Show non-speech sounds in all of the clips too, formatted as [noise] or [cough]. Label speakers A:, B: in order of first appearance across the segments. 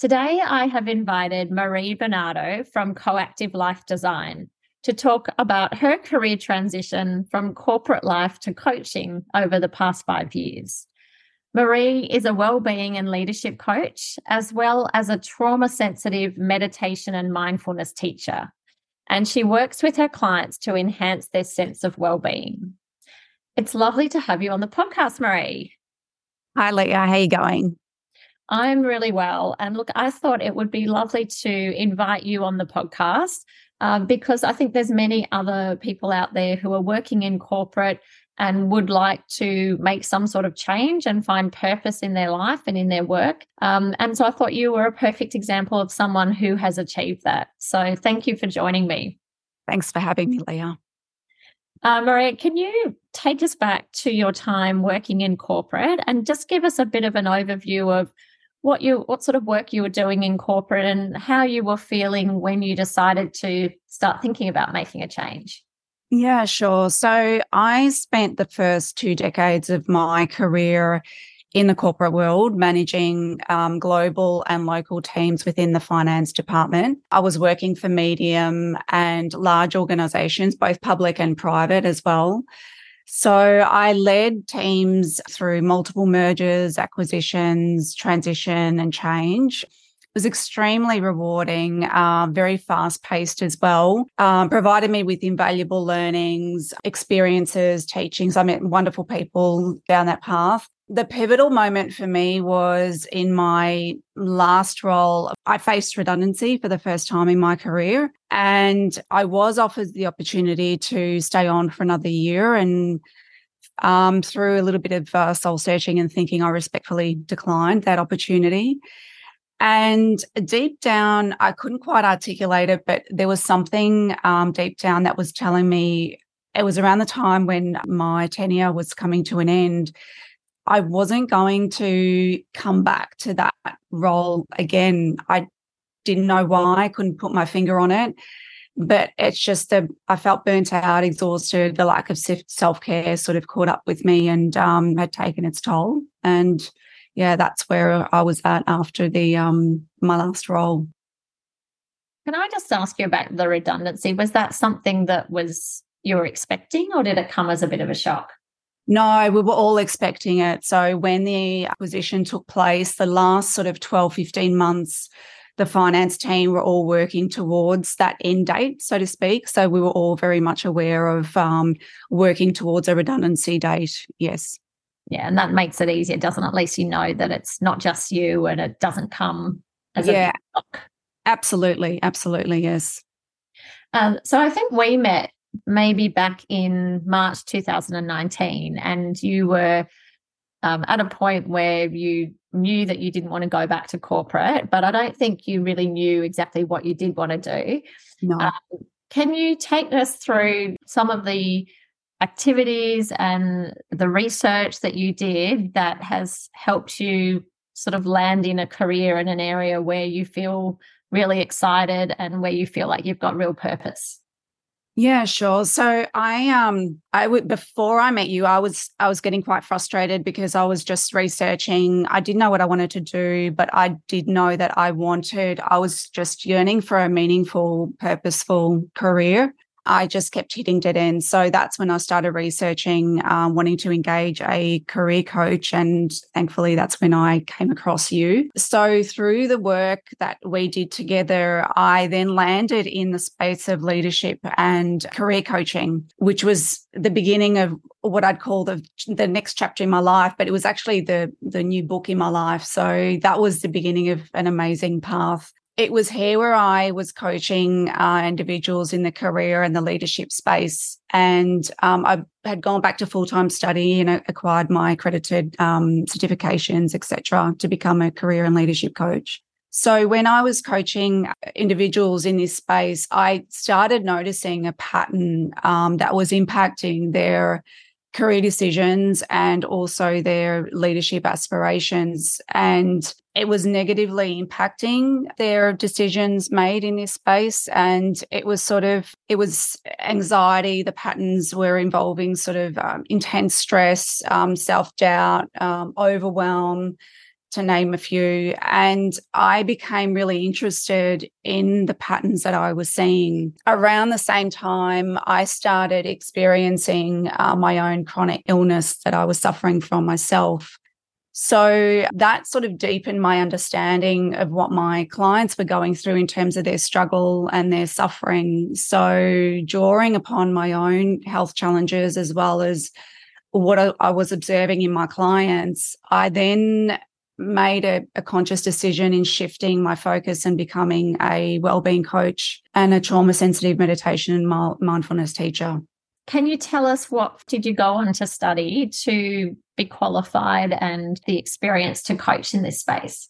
A: Today, I have invited Marie Bernardo from Coactive Life Design to talk about her career transition from corporate life to coaching over the past five years. Marie is a well-being and leadership coach, as well as a trauma-sensitive meditation and mindfulness teacher. And she works with her clients to enhance their sense of well-being. It's lovely to have you on the podcast, Marie.
B: Hi, Leah. How are you going?
A: I'm really well. And look, I thought it would be lovely to invite you on the podcast uh, because I think there's many other people out there who are working in corporate and would like to make some sort of change and find purpose in their life and in their work. Um, and so I thought you were a perfect example of someone who has achieved that. So thank you for joining me.
B: Thanks for having me, Leah.
A: Uh, Maria, can you take us back to your time working in corporate and just give us a bit of an overview of what you what sort of work you were doing in corporate and how you were feeling when you decided to start thinking about making a change?
B: Yeah, sure. So I spent the first two decades of my career in the corporate world, managing um, global and local teams within the finance department. I was working for medium and large organizations, both public and private as well. So I led teams through multiple mergers, acquisitions, transition, and change. It was extremely rewarding, uh, very fast paced as well. Um, provided me with invaluable learnings, experiences, teachings. I met wonderful people down that path the pivotal moment for me was in my last role. I faced redundancy for the first time in my career, and I was offered the opportunity to stay on for another year. And um, through a little bit of uh, soul searching and thinking, I respectfully declined that opportunity. And deep down, I couldn't quite articulate it, but there was something um, deep down that was telling me it was around the time when my tenure was coming to an end I wasn't going to come back to that role again. I didn't know why, couldn't put my finger on it. But it's just that I felt burnt out, exhausted. The lack of self care sort of caught up with me and um, had taken its toll. And yeah, that's where I was at after the um, my last role.
A: Can I just ask you about the redundancy? Was that something that was you were expecting, or did it come as a bit of a shock?
B: No, we were all expecting it. So when the acquisition took place, the last sort of 12, 15 months, the finance team were all working towards that end date, so to speak. So we were all very much aware of um, working towards a redundancy date. Yes.
A: Yeah, and that makes it easier, doesn't it? At least you know that it's not just you and it doesn't come as
B: yeah, a shock. Absolutely. Absolutely. Yes.
A: Um, so I think we met maybe back in March 2019, and you were um, at a point where you knew that you didn't want to go back to corporate, but I don't think you really knew exactly what you did want to do.
B: No. Um,
A: can you take us through some of the activities and the research that you did that has helped you sort of land in a career in an area where you feel really excited and where you feel like you've got real purpose?
B: Yeah, sure. So I um I would before I met you, I was I was getting quite frustrated because I was just researching. I didn't know what I wanted to do, but I did know that I wanted I was just yearning for a meaningful, purposeful career. I just kept hitting dead ends. So that's when I started researching, um, wanting to engage a career coach. And thankfully, that's when I came across you. So through the work that we did together, I then landed in the space of leadership and career coaching, which was the beginning of what I'd call the the next chapter in my life, but it was actually the the new book in my life. So that was the beginning of an amazing path it was here where I was coaching uh, individuals in the career and the leadership space. And um, I had gone back to full time study and acquired my accredited um, certifications, etc., to become a career and leadership coach. So when I was coaching individuals in this space, I started noticing a pattern um, that was impacting their career decisions and also their leadership aspirations. And it was negatively impacting their decisions made in this space. And it was sort of, it was anxiety. The patterns were involving sort of um, intense stress, um, self doubt, um, overwhelm, to name a few. And I became really interested in the patterns that I was seeing. Around the same time, I started experiencing uh, my own chronic illness that I was suffering from myself. So that sort of deepened my understanding of what my clients were going through in terms of their struggle and their suffering. So drawing upon my own health challenges as well as what I, was observing in my clients, I then made a, a, conscious decision in shifting my focus and becoming a well-being coach and a trauma sensitive meditation and mindfulness teacher.
A: Can you tell us what did you go on to study to be qualified and the experience to coach in this space?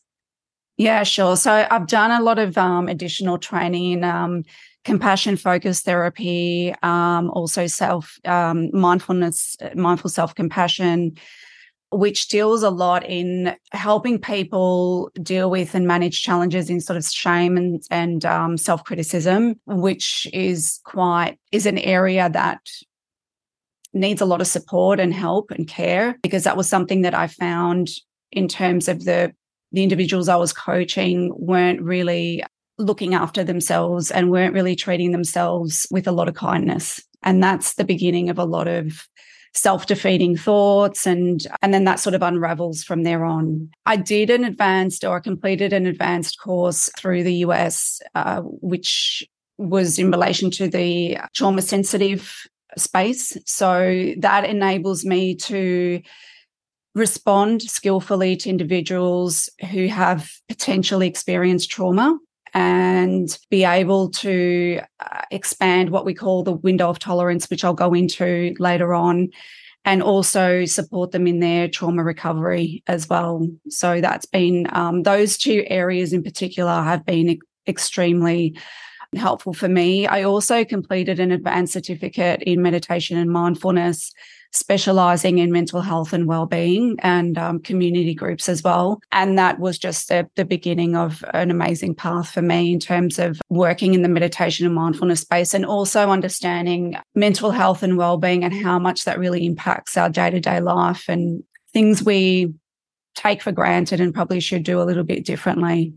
B: Yeah, sure. So I've done a lot of um, additional training in um, compassion focused therapy, um, also self um, mindfulness, mindful self compassion, which deals a lot in helping people deal with and manage challenges in sort of shame and, and um, self criticism, which is quite is an area that needs a lot of support and help and care because that was something that I found in terms of the the individuals I was coaching weren't really looking after themselves and weren't really treating themselves with a lot of kindness. And that's the beginning of a lot of self-defeating thoughts and and then that sort of unravels from there on. I did an advanced or i completed an advanced course through the us uh, which was in relation to the trauma sensitive space. So that enables me to respond skillfully to individuals who have potentially experienced trauma and be able to uh, expand what we call the window of tolerance, which I'll go into later on, and also support them in their trauma recovery as well. So that's been um, those two areas in particular have been extremely helpful for me. I also completed an advanced certificate in meditation and mindfulness specializing in mental health and well-being and um, community groups as well. And that was just the, the beginning of an amazing path for me in terms of working in the meditation and mindfulness space and also understanding mental health and well-being and how much that really impacts our day-to-day life and things we take for granted and probably should do a little bit differently.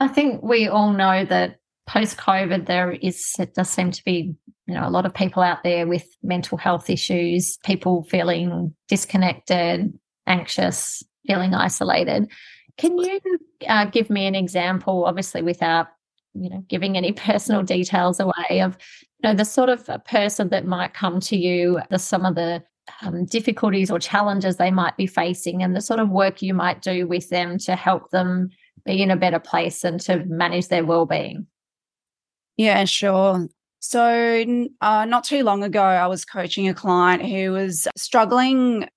A: I think we all know that post COVID, there is, it does seem to be, you know, a lot of people out there with mental health issues, people feeling disconnected, anxious, feeling isolated. Can you uh, give me an example, obviously without, you know, giving any [laughs] personal details away of, you know, the sort of person that might come to you, the some of the um, difficulties or challenges they might be facing, and the sort of work you might do with them to help them be in a better place and to manage their well-being.
B: Yeah, sure. So, uh, not too long ago, I was coaching a client who was struggling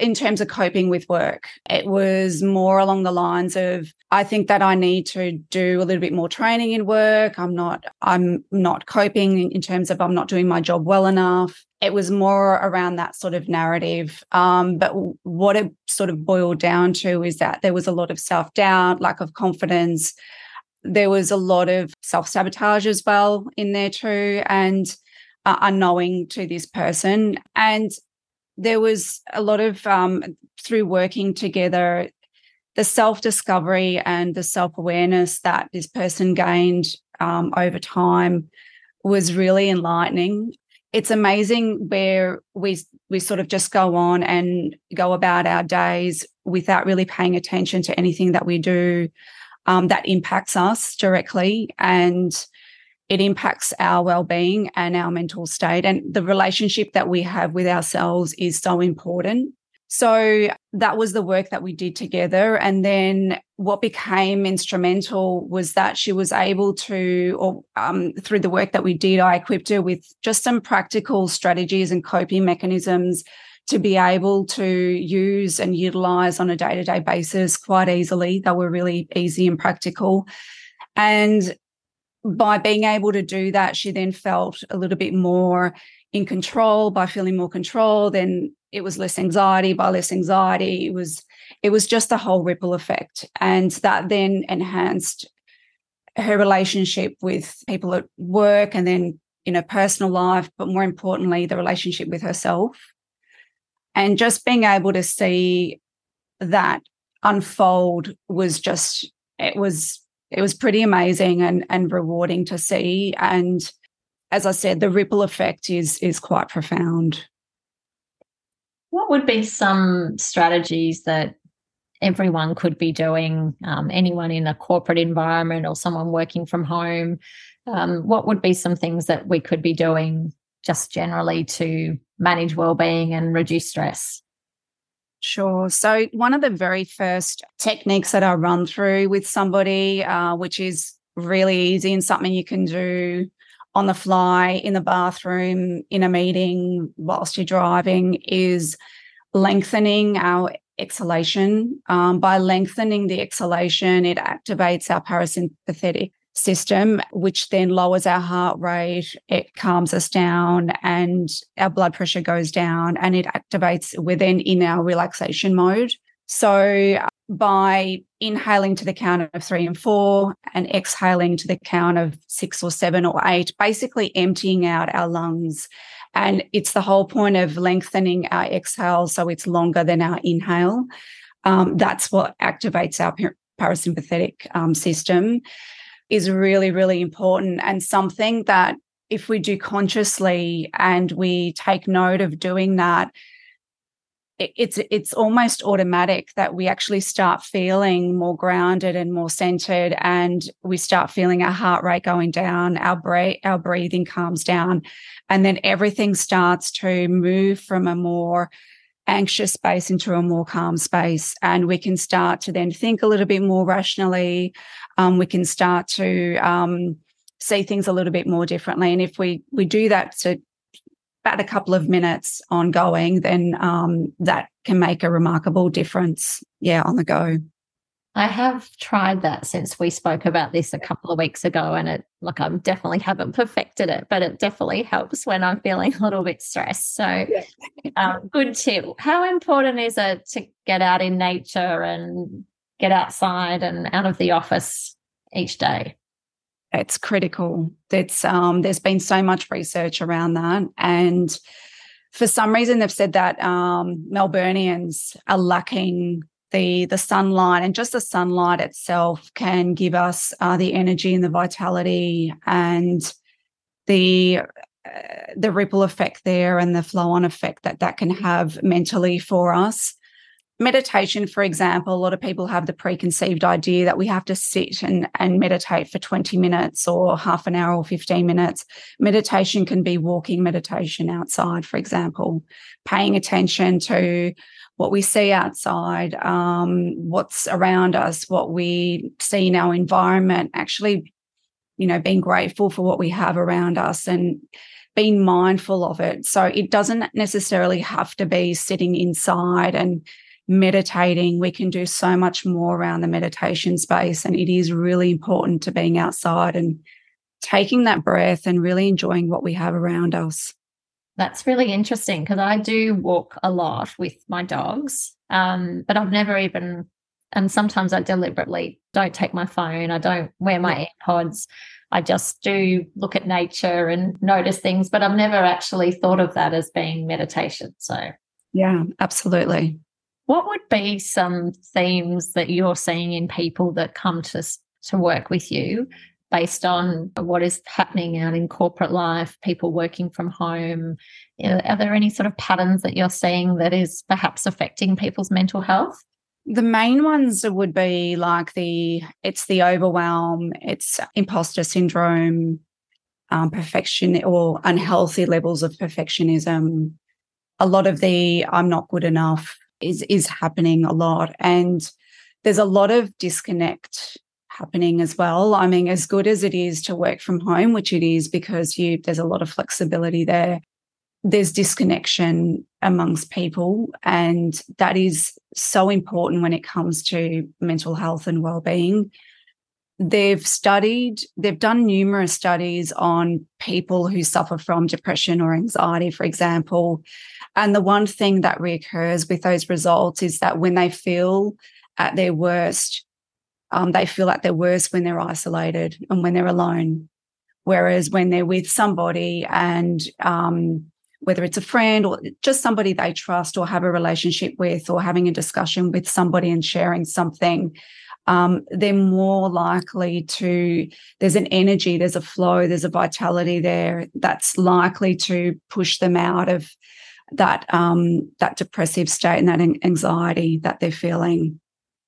B: in terms of coping with work. It was more along the lines of I think that I need to do a little bit more training in work. I'm not I'm not coping in terms of I'm not doing my job well enough. It was more around that sort of narrative. Um, but what it sort of boiled down to is that there was a lot of self doubt, lack of confidence, there was a lot of self sabotage as well in there too, and uh, unknowing to this person. And there was a lot of, um, through working together, the self discovery and the self awareness that this person gained um, over time was really enlightening. It's amazing where we we sort of just go on and go about our days without really paying attention to anything that we do um, that impacts us directly and it impacts our well-being and our mental state. And the relationship that we have with ourselves is so important. So that was the work that we did together. And then what became instrumental was that she was able to or um, through the work that we did i equipped her with just some practical strategies and coping mechanisms to be able to use and utilize on a day to day basis quite easily. They were really easy and practical. And by being able to do that, she then felt a little bit more in control. By feeling more control, then it was less anxiety. By less anxiety, it was it was just a whole ripple effect, and that then enhanced her relationship with people at work, and then in her personal life, but more importantly, the relationship with herself and just being able to see that unfold was just it was it was pretty amazing and and rewarding to see. And as i said the ripple effect is is quite profound.
A: What would be some strategies that everyone could be doing um, anyone in a corporate environment or someone working from home? Um, what would be some things that we could be doing just generally to manage well-being and reduce stress
B: Sure. So, one of the very first techniques that I run through with somebody, uh, which is really easy and something you can do on the fly, in the bathroom, in a meeting, whilst you're driving, is lengthening our exhalation. Um, by lengthening the exhalation, it activates our parasympathetic system, which then lowers our heart rate, it calms us down, and our blood pressure goes down, and it activates, we're then in our relaxation mode. So, by inhaling to the count of three and four and exhaling to the count of six or seven or eight, basically emptying out our lungs. And it's the whole point of lengthening our exhale so it's longer than our inhale. Um, that's what activates our parasympathetic um, system is really, really important and something that if we do consciously and we take note of doing that, it's it's almost automatic that we actually start feeling more grounded and more centered and we start feeling our heart rate going down our breath our breathing calms down and then everything starts to move from a more anxious space into a more calm space. And we can start to then think a little bit more rationally. Um, we can start to um, see things a little bit more differently. And if we we do that to about a couple of minutes ongoing, then um, that can make a remarkable difference. Yeah, on the go.
A: I have tried that since we spoke about this a couple of weeks ago, and it like I definitely haven't perfected it, but it definitely helps when I'm feeling a little bit stressed. So, yeah. um, good tip. How important is it to get out in nature and get outside and out of the office each day?
B: It's critical. It's um, there's been so much research around that, and for some reason they've said that um, Melburnians are lacking the the sunlight and just the sunlight itself can give us uh, the energy and the vitality and the uh, the ripple effect there and the flow on effect that that can have mentally for us. Meditation for example a lot of people have the preconceived idea that we have to sit and, and meditate for 20 minutes or half an hour or 15 minutes. Meditation can be walking meditation outside for example. Paying attention to what we see outside, um, what's around us, what we see in our environment, actually, you know, being grateful for what we have around us and being mindful of it. So it doesn't necessarily have to be sitting inside and meditating. We can do so much more around the meditation space. And it is really important to being outside and taking that breath and really enjoying what we have around us.
A: That's really interesting because I do walk a lot with my dogs, um, but I've never even, and sometimes I deliberately don't take my phone, I don't wear my AirPods. I just do look at nature and notice things, but I've never actually thought of that as being meditation. So,
B: yeah, absolutely.
A: What would be some themes that you're seeing in people that come to to work with you based on what is happening out in corporate life, people working from home? Are there any sort of patterns that you're seeing that is perhaps affecting people's mental health?
B: The main ones would be like the it's the overwhelm, it's imposter syndrome, um, perfection or unhealthy levels of perfectionism. A lot of the I'm not good enough is is happening a lot, and there's a lot of disconnect happening as well. I mean, as good as it is to work from home, which it is because you there's a lot of flexibility there, there's disconnection amongst people. And that is so important when it comes to mental health and well-being. They've studied, they've done numerous studies on people who suffer from depression or anxiety, for example. And the one thing that reoccurs with those results is that when they feel at their worst, um, they feel like they're worse when they're isolated and when they're alone. Whereas when they're with somebody and um, whether it's a friend or just somebody they trust or have a relationship with, or having a discussion with somebody and sharing something, um, they're more likely to, there's an energy, there's a flow, there's a vitality there that's likely to push them out of that um, that depressive state and that anxiety that they're feeling.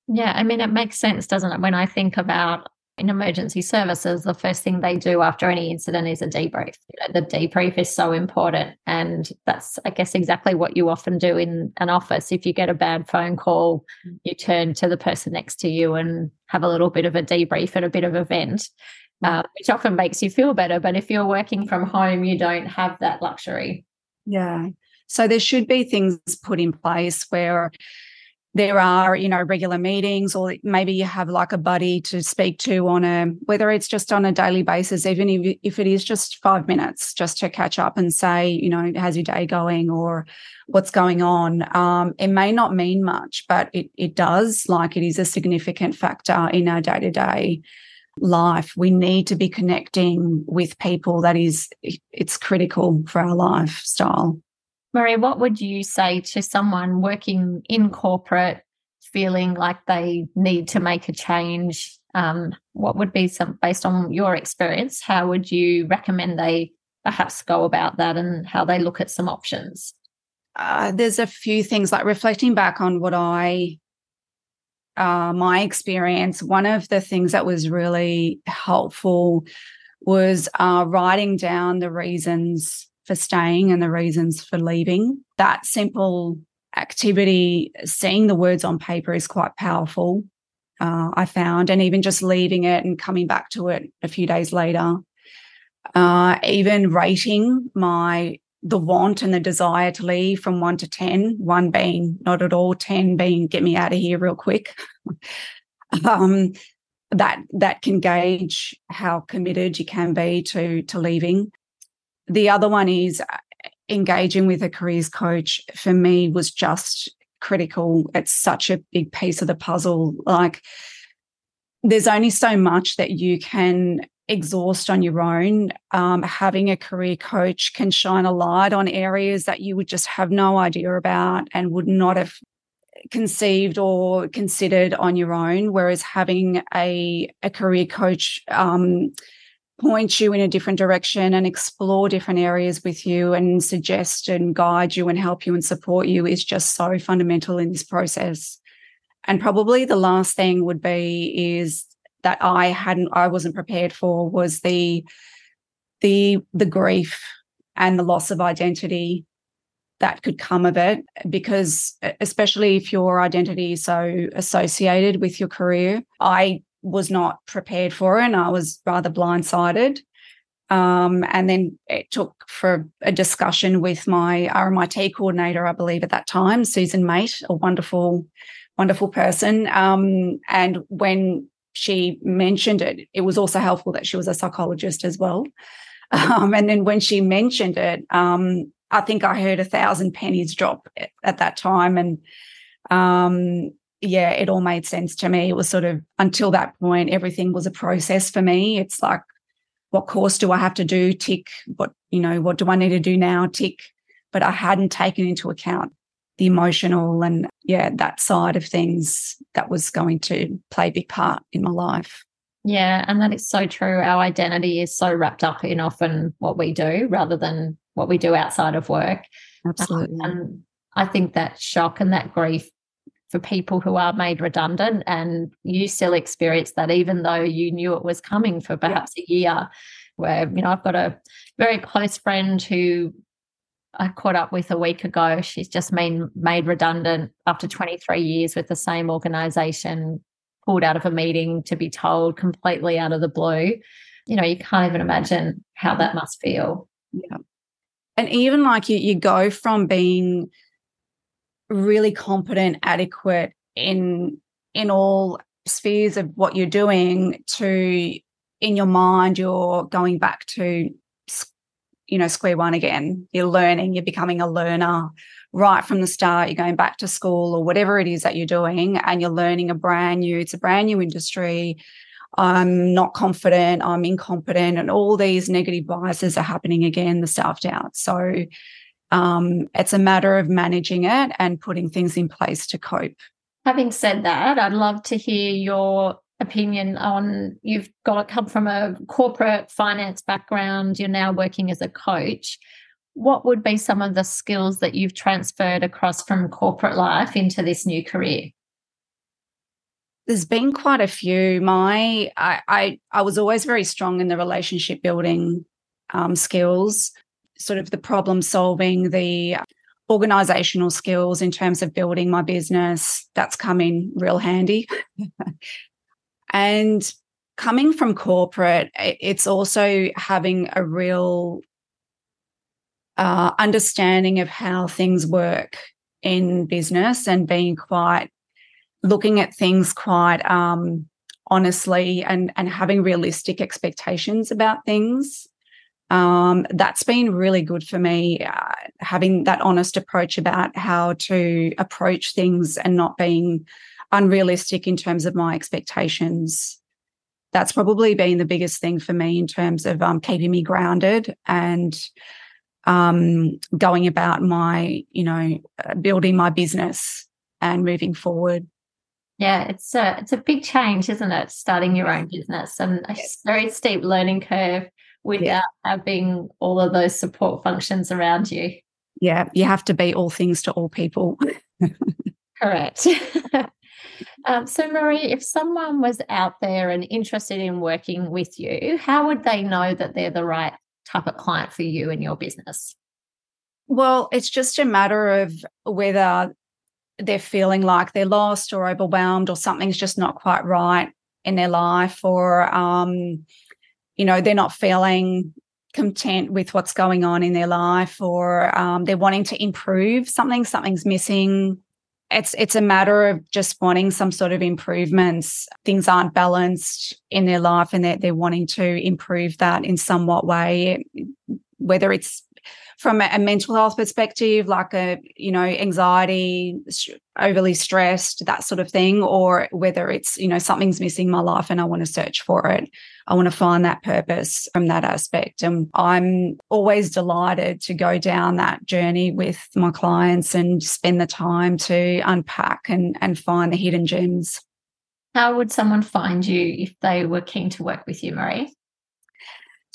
A: Yeah, I mean, it makes sense, doesn't it? When I think about in emergency services, the first thing they do after any incident is a debrief. You know, the debrief is so important. And that's, I guess, exactly what you often do in an office. If you get a bad phone call, you turn to the person next to you and have a little bit of a debrief and a bit of a vent, uh, which often makes you feel better. But if you're working from home, you don't have that luxury.
B: Yeah. So there should be things put in place where there are you know regular meetings or maybe you have like a buddy to speak to on a whether it's just on a daily basis even if, if it is just five minutes just to catch up and say you know how's your day going or what's going on. Um, it may not mean much but it, it does like it is a significant factor in our day-to-day life. We need to be connecting with people that is it's critical for our lifestyle
A: Marie, what would you say to someone working in corporate, feeling like they need to make a change? Um, what would be some, based on your experience, how would you recommend they perhaps go about that and how they look at some options?
B: Uh, there's a few things like reflecting back on what I, uh, my experience. One of the things that was really helpful was uh, writing down the reasons for staying and the reasons for leaving. That simple activity, seeing the words on paper is quite powerful, uh, I found, and even just leaving it and coming back to it a few days later. Uh, even rating my the want and the desire to leave from one to 10, one being not at all, 10 being get me out of here real quick. [laughs] um, that that can gauge how committed you can be to to leaving the other one is uh, engaging with a careers coach for me was just critical. It's such a big piece of the puzzle. Like, there's only so much that you can exhaust on your own. Um, having a career coach can shine a light on areas that you would just have no idea about and would not have conceived or considered on your own. Whereas having a, a career coach um, point you in a different direction and explore different areas with you and suggest and guide you and help you and support you is just so fundamental in this process. And probably the last thing would be is that I hadn't I wasn't prepared for was the the the grief and the loss of identity that could come of it because especially if your identity is so associated with your career i was not prepared for and I was rather blindsided. Um, and then it took for a discussion with my RMIT coordinator, I believe at that time, Susan Mate, a wonderful, wonderful person. Um, and when she mentioned it, it was also helpful that she was a psychologist as well. Um, and then when she mentioned it, um, I think I heard a thousand pennies drop at, at that time. And um, yeah, it all made sense to me. It was sort of until that point, everything was a process for me. It's like, what course do I have to do? Tick. What, you know, what do I need to do now? Tick. But I hadn't taken into account the emotional and, yeah, that side of things that was going to play a big part in my life.
A: Yeah, and that is so true. Our identity is so wrapped up in often what we do rather than what we do outside of work.
B: Absolutely.
A: Um, and I think that shock and that grief for people who are made redundant and you still experience that even though you knew it was coming for perhaps yeah. a year where you know I've got a very close friend who I caught up with a week ago. She's just been made redundant after 23 years with the same organization pulled out of a meeting to be told completely out of the blue. You know you can't even imagine how that must feel.
B: Yeah. And even like you you go from being really competent, adequate in in all spheres of what you're doing to in your mind you're going back to you know square one again. You're learning you're becoming a learner right from the start. You're going back to school or whatever it is that you're doing and you're learning a brand new it's a brand new industry. I'm not confident i'm incompetent and all these negative biases are happening again the self-doubt. So Um, it's a matter of managing it and putting things in place to cope.
A: Having said that, I'd love to hear your opinion on you've got come from a corporate finance background, you're now working as a coach. What would be some of the skills that you've transferred across from corporate life into this new career?
B: There's been quite a few. My I I, I was always very strong in the relationship building um, skills, sort of the problem solving, the organizational skills in terms of building my business. That's come in real handy. [laughs] and coming from corporate, it's also having a real uh, understanding of how things work in business and being quite looking at things quite um, honestly and and having realistic expectations about things um, that's been really good for me uh, having that honest approach about how to approach things and not being unrealistic in terms of my expectations. That's probably been the biggest thing for me in terms of um, keeping me grounded and um, going about my you know uh, building my business and moving forward.
A: Yeah, it's a it's a big change, isn't it? Starting your own business and a very steep learning curve without yeah. having all of those support functions around you.
B: Yeah, you have to be all things to all people. [laughs]
A: Correct. [laughs] um, so, Marie, if someone was out there and interested in working with you, how would they know that they're the right type of client for you and your business?
B: Well, it's just a matter of whether they're feeling like they're lost or overwhelmed or something's just not quite right in their life or um, you know they're not feeling content with what's going on in their life or um, they're wanting to improve something something's missing. It's it's a matter of just wanting some sort of improvements. Things aren't balanced in their life and they're, they're wanting to improve that in somewhat way whether it's from a, mental health perspective, like a, you know, anxiety, overly stressed, that sort of thing, or whether it's, you know, something's missing my life and I want to search for it. I want to find that purpose from that aspect. And I'm always delighted to go down that journey with my clients and spend the time to unpack and, and find the hidden gems.
A: How would someone find you if they were keen to work with you, Marie?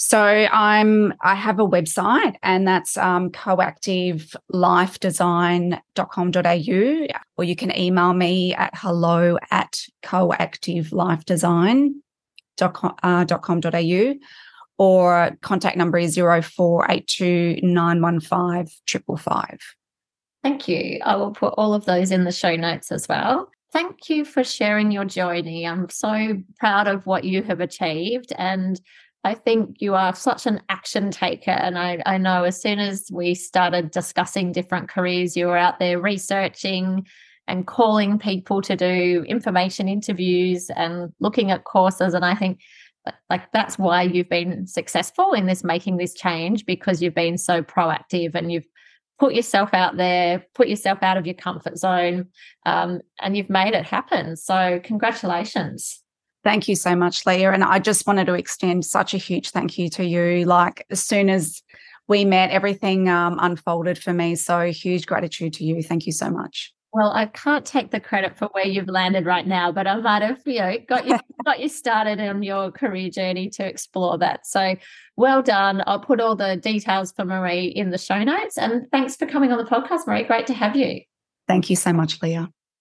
B: So I'm I have a website and that's um, coactivelifedesign.com.au or you can email me at hello at coactivelifedesign.com.au uh, or contact number is 0482
A: Thank you. I will put all of those in the show notes as well. Thank you for sharing your journey. I'm so proud of what you have achieved and I think you are such an action taker. And I, I know as soon as we started discussing different careers, you were out there researching and calling people to do information interviews and looking at courses. And I think like that's why you've been successful in this making this change because you've been so proactive and you've put yourself out there, put yourself out of your comfort zone, um, and you've made it happen. So, congratulations.
B: Thank you so much, Leah. And I just wanted to extend such a huge thank you to you. Like, as soon as we met, everything um, unfolded for me. So, huge gratitude to you. Thank you so much.
A: Well, I can't take the credit for where you've landed right now, but I might have, you know, got you [laughs] got you started on your career journey to explore that. So well done. I'll put all the details for Marie in the show notes. And thanks for coming on the podcast, Marie. Great to have you.
B: Thank you so much, Leah.